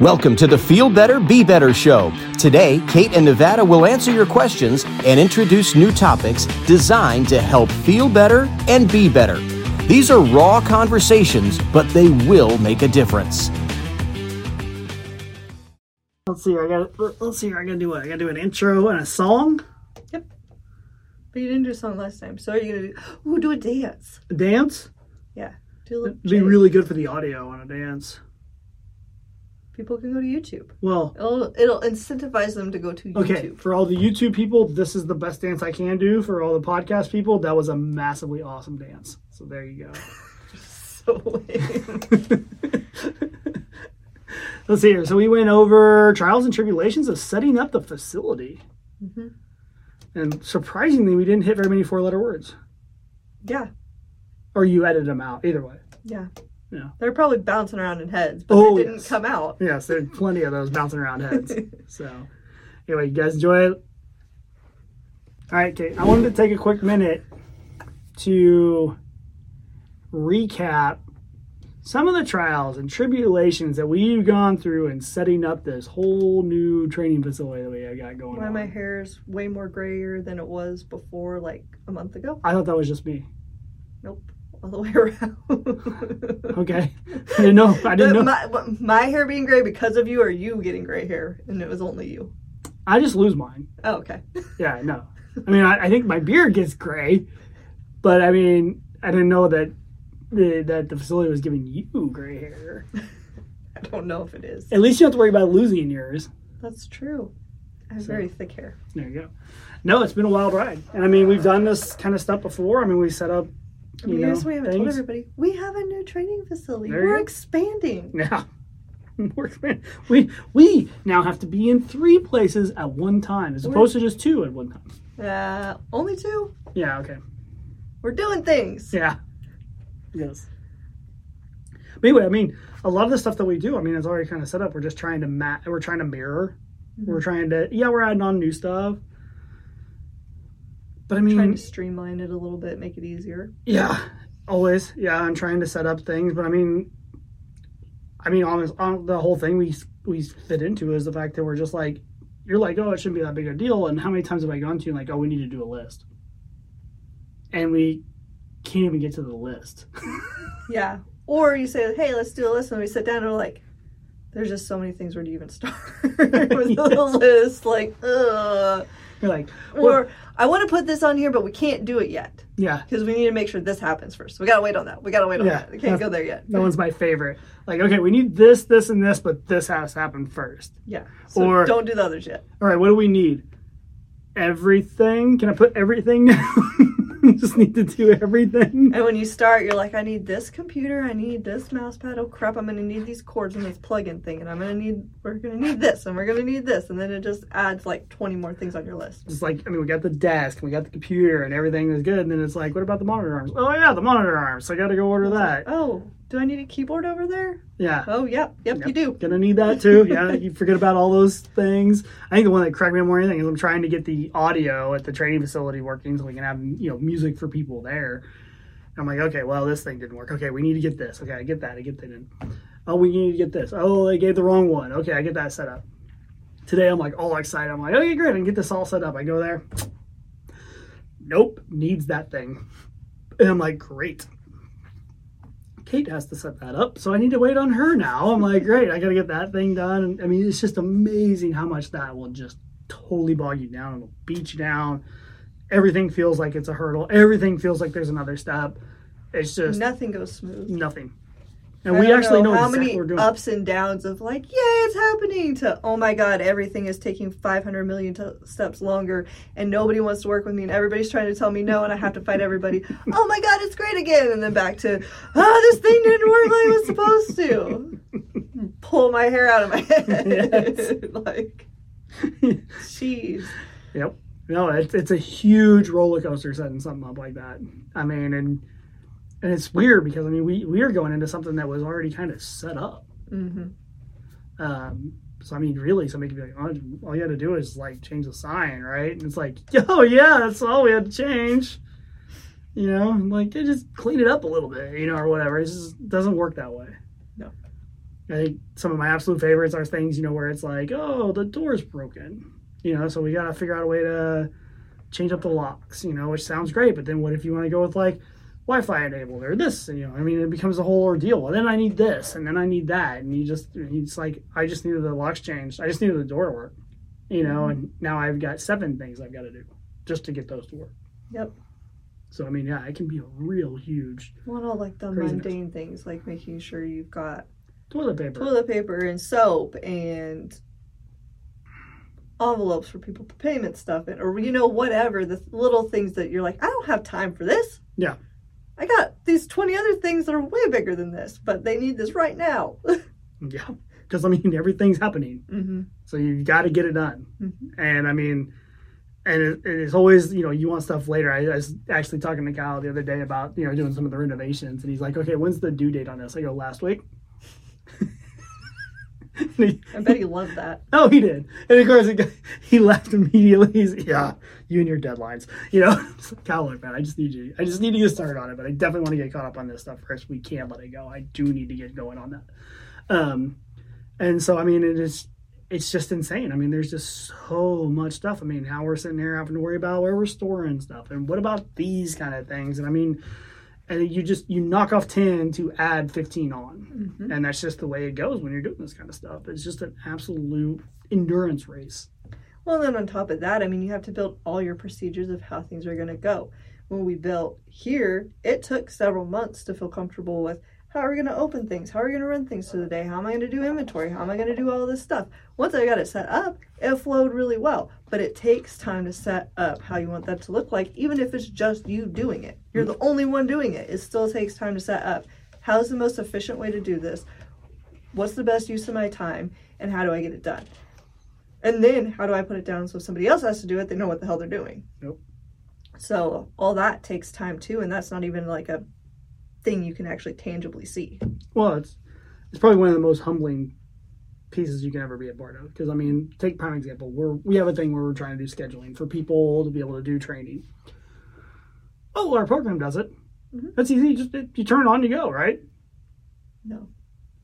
Welcome to the Feel Better, Be Better show. Today, Kate and Nevada will answer your questions and introduce new topics designed to help feel better and be better. These are raw conversations, but they will make a difference. Let's see. I got. Let's see. I gotta do what? I gotta do an intro and a song. Yep. But you didn't do a song last time, so are you gonna do? Ooh, do a dance. A dance. Yeah, do a little. It'd be really good for the audio on a dance. People can go to YouTube. Well, It'll it'll incentivize them to go to YouTube. okay. For all the YouTube people, this is the best dance I can do. For all the podcast people, that was a massively awesome dance. So there you go. So lame. Let's see here. So we went over trials and tribulations of setting up the facility, Mhm. and surprisingly, we didn't hit very many four-letter words. yeah, Or you edited them out. Either way. yeah, Yeah. They're probably bouncing around in heads, but Oh, they didn't yes. come out. Yes, there's plenty of those bouncing around heads. So, anyway, you guys enjoy it. All right, Kate. I wanted to take a quick minute to recap some of the trials and tribulations that we've gone through in setting up this whole new training facility that we got going Why on. my is way more grayer than it was before, like a month ago. I thought that was just me. Nope, all the way around. Okay, I didn't know. I didn't know. My, my hair being gray because of you, or you getting gray hair, and it was only you. I just lose mine. Oh, okay. Yeah, no. I mean, I, I think my beard gets gray, but I mean, I didn't know that the, that the facility was giving you gray hair. I don't know if it is. At least you don't have to worry about losing yours. That's true. I have So- very thick hair. There you go. No, it's been a wild ride, and I mean, we've done this kind of stuff before. I mean, we set up, I you know, we haven't told everybody. We have a new training facility. There We're expanding. Yeah. We're expand- We we now have to be in three places at one time, as opposed to just two at one time. Uh, only two. Yeah. Okay. We're doing things. Yeah. Yes. But anyway, I mean, a lot of the stuff that we do, I mean, it's already kind of set up. We're just trying to mat. We're trying to mirror. Mm-hmm. We're trying to, yeah, we're adding on new stuff. But I mean, Trying to streamline it a little bit, make it easier. yeah, always, yeah. I'm trying to set up things, but I mean, I mean, honest, on the whole thing we we fit into is the fact that we're just like, you're like, oh, it shouldn't be that big a deal. And how many times have I gone to you like, oh, we need to do a list, and we can't even get to the list. Yeah. Or you say, hey, let's do a list. And we sit down and we're like, there's just so many things. Where do you even start with the list? Like, ugh. You're like, what? Or I want to put this on here, but we can't do it yet yeah, because we need to make sure this happens first. We gotta wait on that. We gotta wait on Yeah, that. We can't go there yet. that one's my favorite. Like, okay, we need this, this, and this, but this has to happen first. Yeah. So Or- don't do the others yet. All right, what do we need? Everything? Can I put everything? Just need to do everything. And when you start, you're like, I need this computer, I need this mouse pad. Oh crap, I'm gonna need these cords and this plug-in thing, and I'm gonna need, we're gonna need this, and we're gonna need this, and then it just adds like 20 more things on your list. Just like, I mean, we got the desk, we got the computer, and everything is good. And then it's like, what about the monitor arms? Oh, yeah, the monitor arms. So I got to go order that. Oh, do I need a keyboard over there? Yeah. Oh, yep, yep, you do. Gonna need that too. Yeah, you forget about all those things. I think the one that cracked me up more than anything is I'm trying to get the audio at the training facility working so we can have you know music for people there. And I'm like, okay, well this thing didn't work. Okay, we need to get this. Okay, I get that. I get that in. Oh, we need to get this. Oh, they gave the wrong one. Okay, I get that set up. Today I'm like all excited. I'm like, okay, great. I can get this all set up. I go there. Nope, needs that thing. And I'm like, great. Kate has to set that up, so I need to wait on her now. I'm like, great, I gotta get that thing done. And I mean, it's just amazing how much that will just totally bog you down. It'll beat you down. Everything feels like it's a hurdle. Everything feels like there's another step. It's just Nothing goes smooth. nothing. And I we actually know, how exactly many we're doing. ups and downs of like, yay, it's happening to oh my god, everything is taking 500 million t- steps longer, and nobody wants to work with me, and everybody's trying to tell me no, and I have to fight everybody. oh my god, it's great again, and then back to ah, this thing didn't work like it was supposed to. Pull my hair out of my head, Yes. like, jeez. Yep. No, it's it's a huge roller coaster setting something up like that. I mean, and and it's weird because I mean we we are going into something that was already kind of set up. hmm Um, so I mean, really, somebody could be like, oh, all you had to do is like change the sign, right? And it's like, oh yeah, that's all we had to change. You know, like they just clean it up a little bit, you know, or whatever. It just doesn't work that way. No. I think some of my absolute favorites are things, you know, where it's like, oh, the door's broken. You know, so we got to figure out a way to change up the locks, you know, which sounds great. But then what if you want to go with like Wi-Fi enabled or this? You know, I mean, it becomes a whole ordeal. Well, then I need this, and then I need that, and you just it's like I just needed the locks changed. I just needed the door to work, you know, Mm-hmm. and now I've got seven things I've got to do just to get those to work. Yep. So I mean, yeah, it can be a real huge Well, all like the Craziness. mundane things, like making sure you've got toilet paper. toilet paper and soap and envelopes for people to payment stuff in, or you know whatever the little things that you're like, I don't have time for this. Yeah. I got these twenty other things that are way bigger than this, but they need this right now. Yeah, because I mean, everything's happening. mm-hmm. So you got to get it done. Mhm. And I mean, and it, it's always, you know, you want stuff later. I, I was actually talking to Kyle the other day about, you know, doing some of the renovations. And he's like, okay, when's the due date on this? I go, last week. He- I bet he loved that. oh, he did. And of course, he, got- he left immediately. He's, yeah, you and your deadlines. You know, like, look, man, I just need you. I just need to get started on it. But I definitely want to get caught up on this stuff first. We can't let it go. I do need to get going on that. Um, and so, I mean, it is it's just insane. I mean, there's just so much stuff. I mean, how we're sitting there having to worry about where we're storing stuff and what about these kind of things. And I mean, you just you knock off 10 to add 15 on. Mhm. And that's just the way it goes when you're doing this kind of stuff. It's just an absolute endurance race. Well, then on top of that, I mean, you have to build all your procedures of how things are going to go. When we built here, it took several months to feel comfortable with how are we going to open things? How are we going to run things through the day? How am I going to do inventory? How am I going to do all this stuff? Once I got it set up, it flowed really well. But it takes time to set up how you want that to look like, even if it's just you doing it. You're the only one doing it. It still takes time to set up. How's the most efficient way to do this? What's the best use of my time? And how do I get it done? And then how do I put it down so if somebody else has to do it, they know what the hell they're doing. Nope. So all that takes time too, and that's not even like a thing you can actually tangibly see. Well, it's it's probably one of the most humbling pieces you can ever be a part of. Because I mean, take prime example. We're we have a thing where we're trying to do scheduling for people to be able to do training. Oh, our program does it. Mhm. That's easy. You Just you turn it on, you go. Right. No.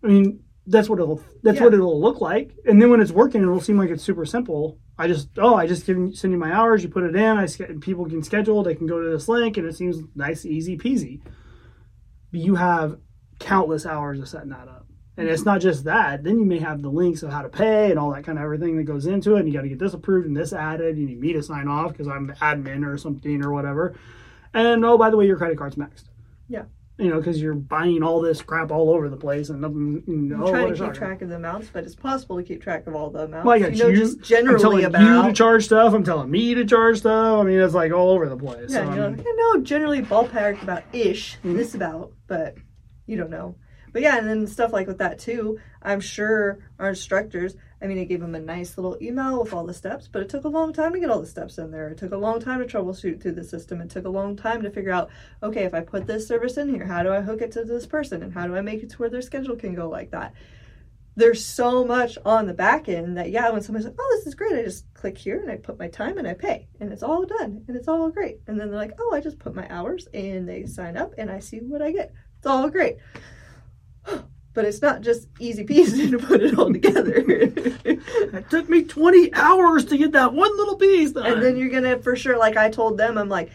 I mean, that's what it'll that's Yeah. what it'll look like. And then when it's working, it'll seem like it's super simple. I just oh, I just give you- send you my hours. You put it in. I people can schedule. They can go to this link, and it seems nice, easy peasy. But you have countless hours of setting that up, and it's not just that. Then you may have the links of how to pay and all that kind of everything that goes into it. And you got to get this approved and this added. You need me to sign off because I'm the admin or something or whatever. And oh, by the way, your credit card's maxed. Yeah. You know, because you're buying all this crap all over the place and nothing. You know, I'm trying to keep track of the amounts, but it's possible to keep track of all the amounts. Well, I got you know, you- just I'm generally telling about. you to charge stuff. I'm telling me to charge stuff. I mean, it's like all over the place. yeah, so, you're like, I know generally ballpark about ish Mhm. this about, but you don't know. But yeah, and then stuff like with that too. I'm sure our instructors. I mean, I gave them a nice little email with all the steps, but it took a long time to get all the steps in there. It took a long time to troubleshoot through the system. It took a long time to figure out, okay, if I put this service in here, how do I hook it to this person, and how do I make it to where their schedule can go like that? There's so much on the back end that yeah, when somebody's like, "Oh, this is great," I just click here and I put my time and I pay, and it's all done and it's all great. And then they're like, "Oh, I just put my hours," and they sign up and I see what I get. It's all great. But it's not just easy peasy to put it all together. it took me 20 hours to get that one little piece done. and then you're gonna for sure, like I told them, I'm like,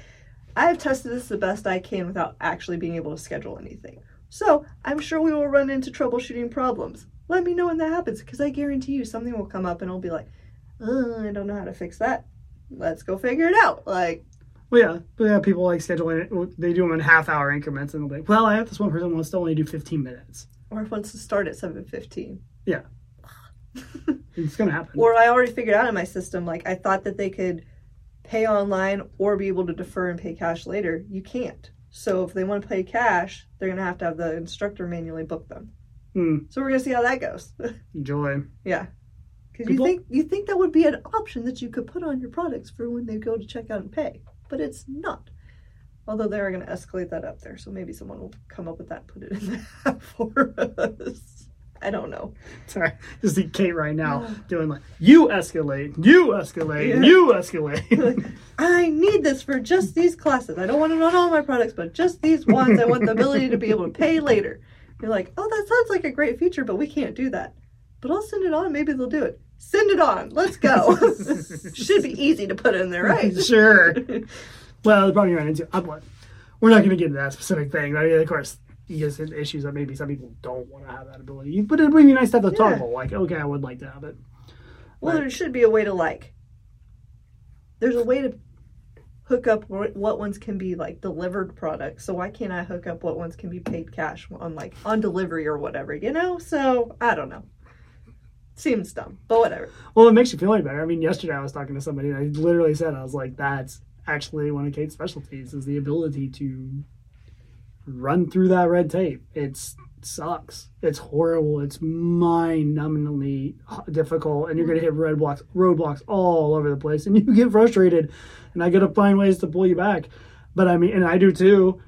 I have tested this the best I can without actually being able to schedule anything. So I'm sure we will run into troubleshooting problems. Let me know when that happens, because I guarantee you something will come up and I'll be like, uh, I don't know how to fix that. Let's go figure it out. Like, well, yeah, but yeah, people like scheduling it. They do them in half hour increments, and they'll be like, "Well, I have this one person who wants to only do 15 minutes." Or wants to start at 7:15. yeah It's gonna happen. Or I already figured out in my system, like I thought that they could pay online or be able to defer and pay cash later. You can't. So if they want to pay cash, they're gonna have to have the instructor manually book them. Hmm. So we're gonna see how that goes. Enjoy. yeah. Because you think you think that would be an option that you could put on your products for when they go to check out and pay, but it's not. Although they are going to escalate that up there, so maybe someone will come up with that, and put it in there for us. I don't know. Sorry, just see Kate right now doing like, "You escalate, you escalate, Yeah. you escalate." Like, I need this for just these classes. I don't want it on all my products, but just these ones. I want the ability to be able to pay later. You're like, oh, that sounds like a great feature, but we can't do that. But I'll send it on. Maybe they'll do it. Send it on. Let's go. Should be easy to put in there, right? sure. Well, the problem you run into, I'm, we're not going to get into that specific thing. I mean, of course, you get some issues that maybe some people don't want to have that ability. But it would be nice to have the Yeah. toggle. Like, okay, I would like to have it. Well, Right. there should be a way to like. There's a way to hook up what ones can be like delivered products. So why can't I hook up what ones can be paid cash on like on delivery or whatever? You know. So I don't know. Seems dumb, but whatever. Well, it makes you feel any better. I mean, yesterday I was talking to somebody and I literally said, I was like, that's actually one of Kate's specialties is the ability to run through that red tape. It's sucks. It's horrible. It's mind-numbingly difficult, and you're going to hit roadblocks, roadblocks all over the place, and you get frustrated. And I got to find ways to pull you back. But I mean, and I do too.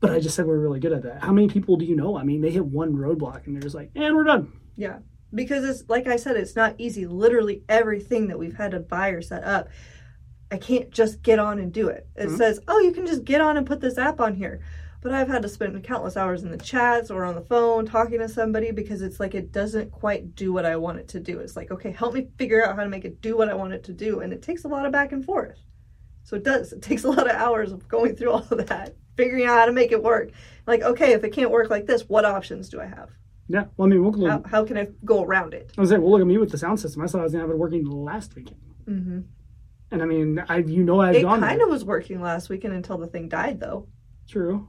But I just said we're really good at that. How many people do you know? I mean, they hit one roadblock and they're just like, and we're done. Yeah, because it's like I said, it's not easy. Literally everything that we've had to buy or set up, I can't just get on and do it. It Mhm. says, "Oh, you can just get on and put this app on here." But I've had to spend countless hours in the chats or on the phone talking to somebody because it's like it doesn't quite do what I want it to do. It's like, okay, help me figure out how to make it do what I want it to do, and it takes a lot of back and forth. So it does. It takes a lot of hours of going through all of that, figuring out how to make it work. Like, okay, if it can't work like this, what options do I have? Yeah. Well, I mean, we'll look, How, how can I go around it? I was like, well, look at me with the sound system. I thought I was gonna have it working last weekend, Mm-hmm. And I mean, I you know I've It gone kind of was working last weekend until the thing died, though. true.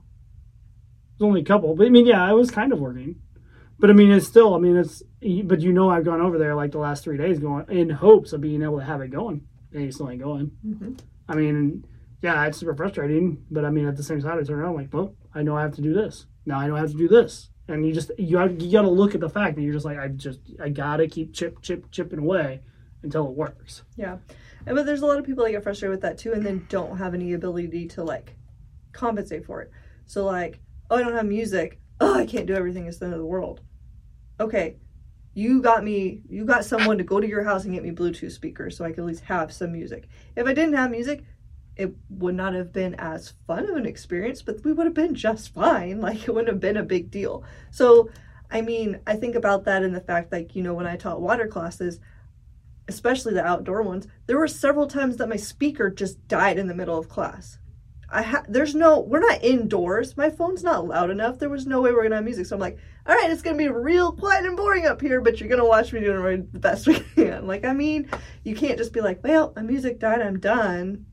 There's only a couple, but I mean, yeah, I was kind of working, but I mean, it's still, I mean, it's, but you know, I've gone over there like the last three days, going in hopes of being able to have it going, and it still ain't going. Mm-hmm. I mean, yeah, it's super frustrating, but I mean, at the same time, I turn around like, well, I know I have to do this. Now I know I have to do this, and you just you have, you got to look at the fact that you're just like, I just I gotta keep chip chip chipping away until it works. Yeah, but there's a lot of people that get frustrated with that too, and then don't have any ability to like compensate for it. So like, oh, I don't have music. Oh, I can't do everything. It's the end of the world. Okay, you got me. You got someone to go to your house and get me Bluetooth speakers so I could at least have some music. If I didn't have music, it would not have been as fun of an experience, but we would have been just fine. Like it wouldn't have been a big deal. So, I mean, I think about that in the fact, like you know, when I taught water classes especially the outdoor ones, there were several times that my speaker just died in the middle of class. I ha- there's no we're not indoors. My phone's not loud enough. There was no way we're gonna have music. So I'm like, all right, it's gonna be real quiet and boring up here, but you're gonna watch me doing the best we can. Like, I mean, you can't just be like, well, my music died, I'm done.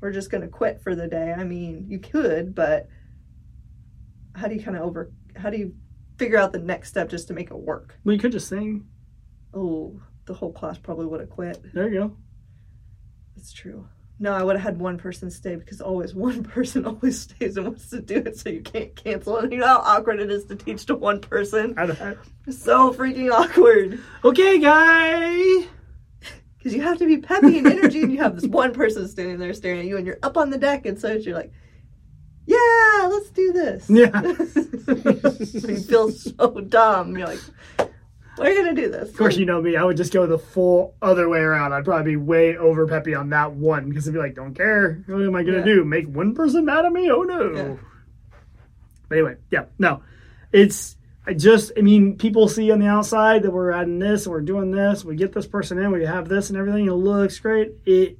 We're just gonna quit for the day. I mean, you could, but how do you kind of over? How do you figure out the next step just to make it work? Well, you could just sing. Oh, the whole class probably would have quit. There you go. That's true. No, I would have had one person stay because always one person always stays and wants to do it, so you can't cancel it. You know how awkward it is to teach to one person? Have- It's so freaking awkward. Okay, guy. Because you have to be peppy and energy, and you have this one person standing there staring at you, and you're up on the deck, and so you're like, yeah, let's do this. Yeah. you feel so dumb. You're like, we're going to do this. Of course, you know me. I would just go the full other way around. I'd probably be way over peppy on that one because I'd be like, "Don't care. What am I gonna Yeah. do? Make one person mad at me? Oh no!" Yeah. But anyway, yeah, no, it's. I just, I mean, people see on the outside that we're adding this and we're doing this. We get this person in, we have this and everything. It looks great. It,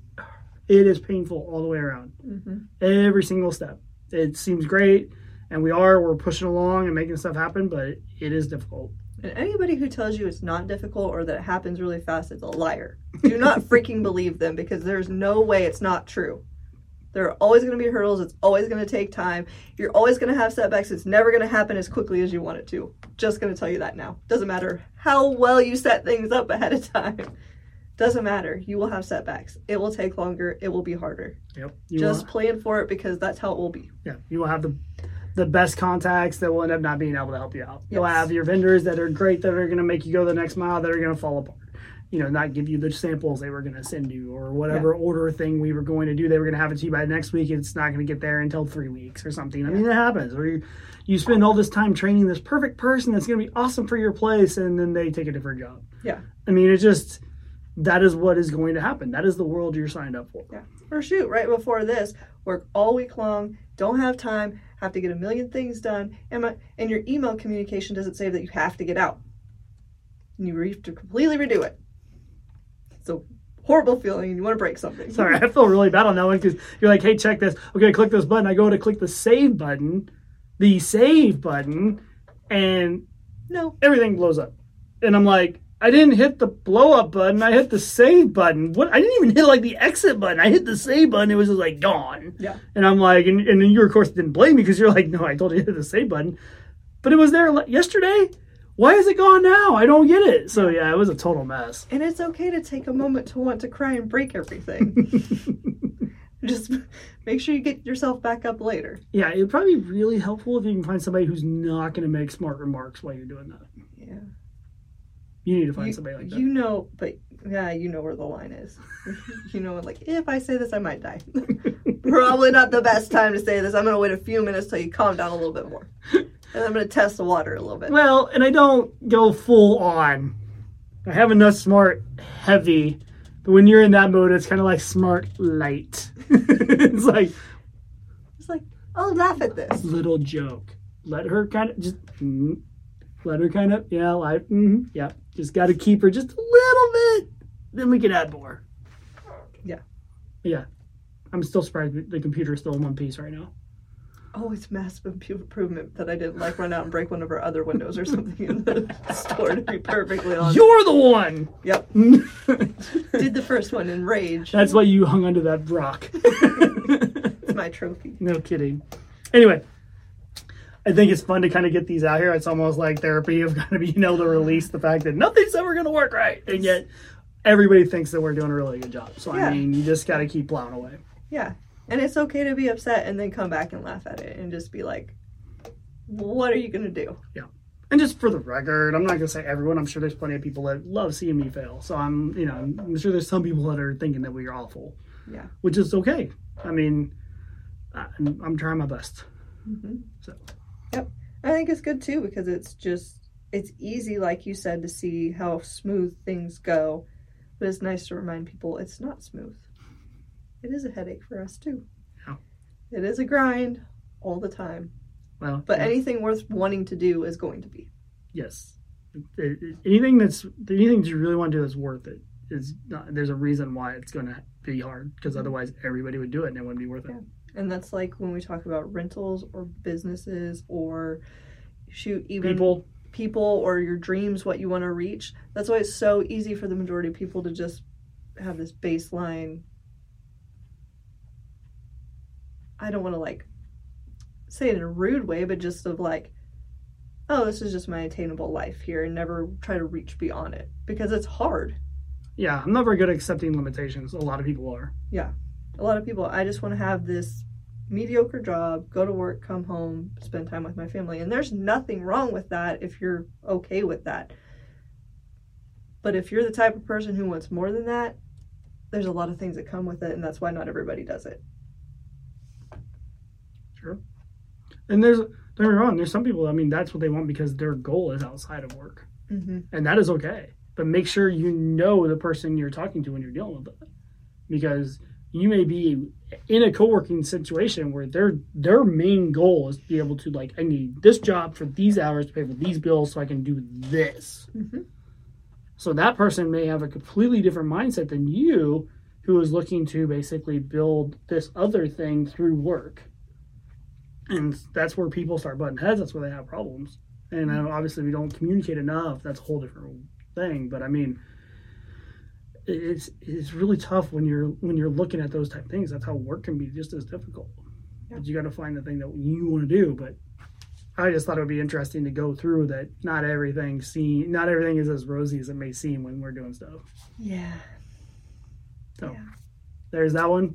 it is painful all the way around. hmm Every single step. It seems great, and we are. We're pushing along and making stuff happen, but it is difficult. And anybody who tells you it's not difficult or that it happens really fast is a liar. Do not freaking believe them because there's no way it's not true. There are always going to be hurdles. It's always going to take time. You're always going to have setbacks. It's never going to happen as quickly as you want it to. Just going to tell you that now. Doesn't matter how well you set things up ahead of time. Doesn't matter. You will have setbacks. It will take longer. It will be harder. Yep. You Just will- plan for it because that's how it will be. yeah, you will have the the best contacts that will end up not being able to help you out. You'll have your vendors that are great that are going to make you go the next mile that are going to fall apart. You know, not give you the samples they were going to send you or whatever order thing we were going to do. They were going to have it to you by next week. It's not going to get there until three weeks or something. I mean, it happens. Or you, you spend all this time training this perfect person that's going to be awesome for your place, and then they take a different job. Yeah. I mean, it just that is what is going to happen. That is the world you're signed up for. Yeah. Or shoot, right before this, work all week long, don't have time, have to get a million things done, and my and your email communication doesn't say that you have to get out. And you have to completely redo it. It's a horrible feeling and you want to break something. Sorry, I feel really bad on that one because you're like, hey, check this. Okay, click this button. I go to click the save button, the save button, and No. everything blows up. And I'm like, I didn't hit the blow up button. I hit the save button. What? I didn't even hit like the exit button. I hit the save button. It was just like gone. Yeah. And I'm like, and, and then you of course didn't blame me because you're like, no, I told you to hit the save button, but it was there yesterday. Why is it gone now? I don't get it. So yeah, it was a total mess. And it's okay to take a moment to want to cry and break everything. Just make sure you get yourself back up later. Yeah, it'd probably be really helpful if you can find somebody who's not going to make smart remarks while you're doing that. Yeah. You need to find You, somebody like that. you know, but yeah, you know where the line is. you know, like if I say this, I might die. Probably not the best time to say this. I'm gonna wait a few minutes till you calm down a little bit more, and I'm gonna test the water a little bit. Well, and I don't go full on. I have enough smart heavy, but when you're in that mode, it's kind of like smart light. it's like It's like I'll laugh at this. little joke. Let her kind of just mm, let her kind of yeah, like mm, yeah. Just got to keep her just a little bit. Then we can add more. Yeah. Yeah. I'm still surprised the computer is still in one piece right now. Oh, it's massive improvement that I didn't like run out and break one of our other windows or something in the store to be perfectly honest. You're the one. Yep, did the first one in rage. That's why you hung onto that rock. It's my trophy. no kidding. Anyway, I think it's fun to kind of get these out here. It's almost like therapy of kind of being able to release the fact that nothing's ever going to work right, and yet everybody thinks that we're doing a really good job. So Yeah. I mean, you just got to keep plowing away. Yeah, and it's okay to be upset and then come back and laugh at it and just be like, "What are you gonna do?" Yeah. And just for the record, I'm not gonna say everyone. I'm sure there's plenty of people that love seeing me fail. So I'm, you know, I'm sure there's some people that are thinking that we are awful. Yeah. Which is okay. I mean, I'm, I'm trying my best. hmm So I think it's good too because it's just it's easy, like you said, to see how smooth things go, but it's nice to remind people it's not smooth. It is a headache for us too. Yeah. It is a grind all the time, well, but yeah, anything worth wanting to do is going to be. yes, anything that's anything that you really want to do that's worth it is not. There's a reason why it's going to be hard because mm-hmm. otherwise everybody would do it and it wouldn't be worth it. Yeah. And that's like when we talk about rentals or businesses or shoot even People, people or your dreams, what you want to reach. That's why it's so easy for the majority of people to just have this baseline. I don't want to like say it in a rude way, but just of like, oh, this is just my attainable life here and never try to reach beyond it because it's hard. yeah, I'm not very good at accepting limitations. A lot of people are. A lot of people, I just want to have this mediocre job, go to work, come home, spend time with my family. And there's nothing wrong with that if you're okay with that. But if you're the type of person who wants more than that, there's a lot of things that come with it, and that's why not everybody does it. Sure. And there's don't get me wrong. There's some people. I mean, that's what they want because their goal is outside of work, Mm-hmm. and that is okay. But make sure you know the person you're talking to when you're dealing with it, because you may be in a co-working situation where their their main goal is to be able to like, I need this job for these hours to pay for these bills so I can do this. Mm-hmm. So that person may have a completely different mindset than you, who is looking to basically build this other thing through work. And that's where people start butting heads. That's where they have problems. And uh, obviously, we don't communicate enough. That's a whole different thing. But I mean, it's it's really tough when you're when you're looking at those type things. That's how work can be just as difficult. Yeah. But you got to find the thing that you want to do. But I just thought it would be interesting to go through that. Not everything seen, not everything is as rosy as it may seem when we're doing stuff. Yeah. So Yeah. there's that one.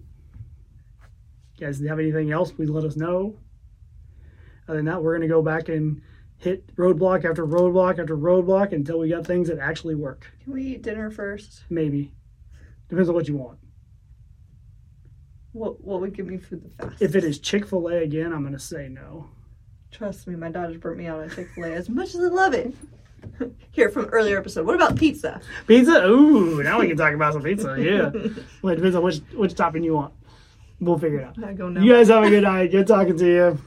You guys have anything else? Please let us know. Other than that, we're gonna go back and hit roadblock after roadblock after roadblock until we got things that actually work. Can we eat dinner first? Maybe depends on what you want. What What would give me food the fastest? If it is Chick Fil A again, I'm gonna say no. Trust me, my daughter's burnt me out on Chick Fil A as much as I love it. Here from earlier episode. What about pizza? Pizza? Ooh, now we can talk about some pizza. Yeah. well, it depends on which which topping you want. We'll figure it out. I go no. You guys have a good night. Good talking to you.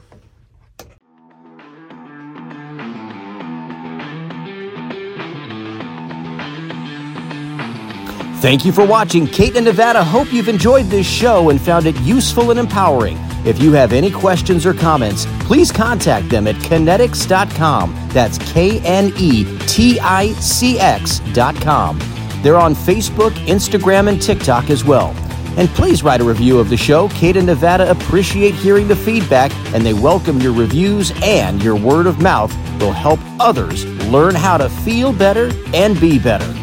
Thank you for watching Kate and Nevada. Hope you've enjoyed this show and found it useful and empowering. If you have any questions or comments, please contact them at KNeticx.com. That's K N E T I C X.com. They're on Facebook, Instagram, and TikTok as well. And please write a review of the show. Kate and Nevada appreciate hearing the feedback, and they welcome your reviews and your word of mouth will help others learn how to feel better and be better.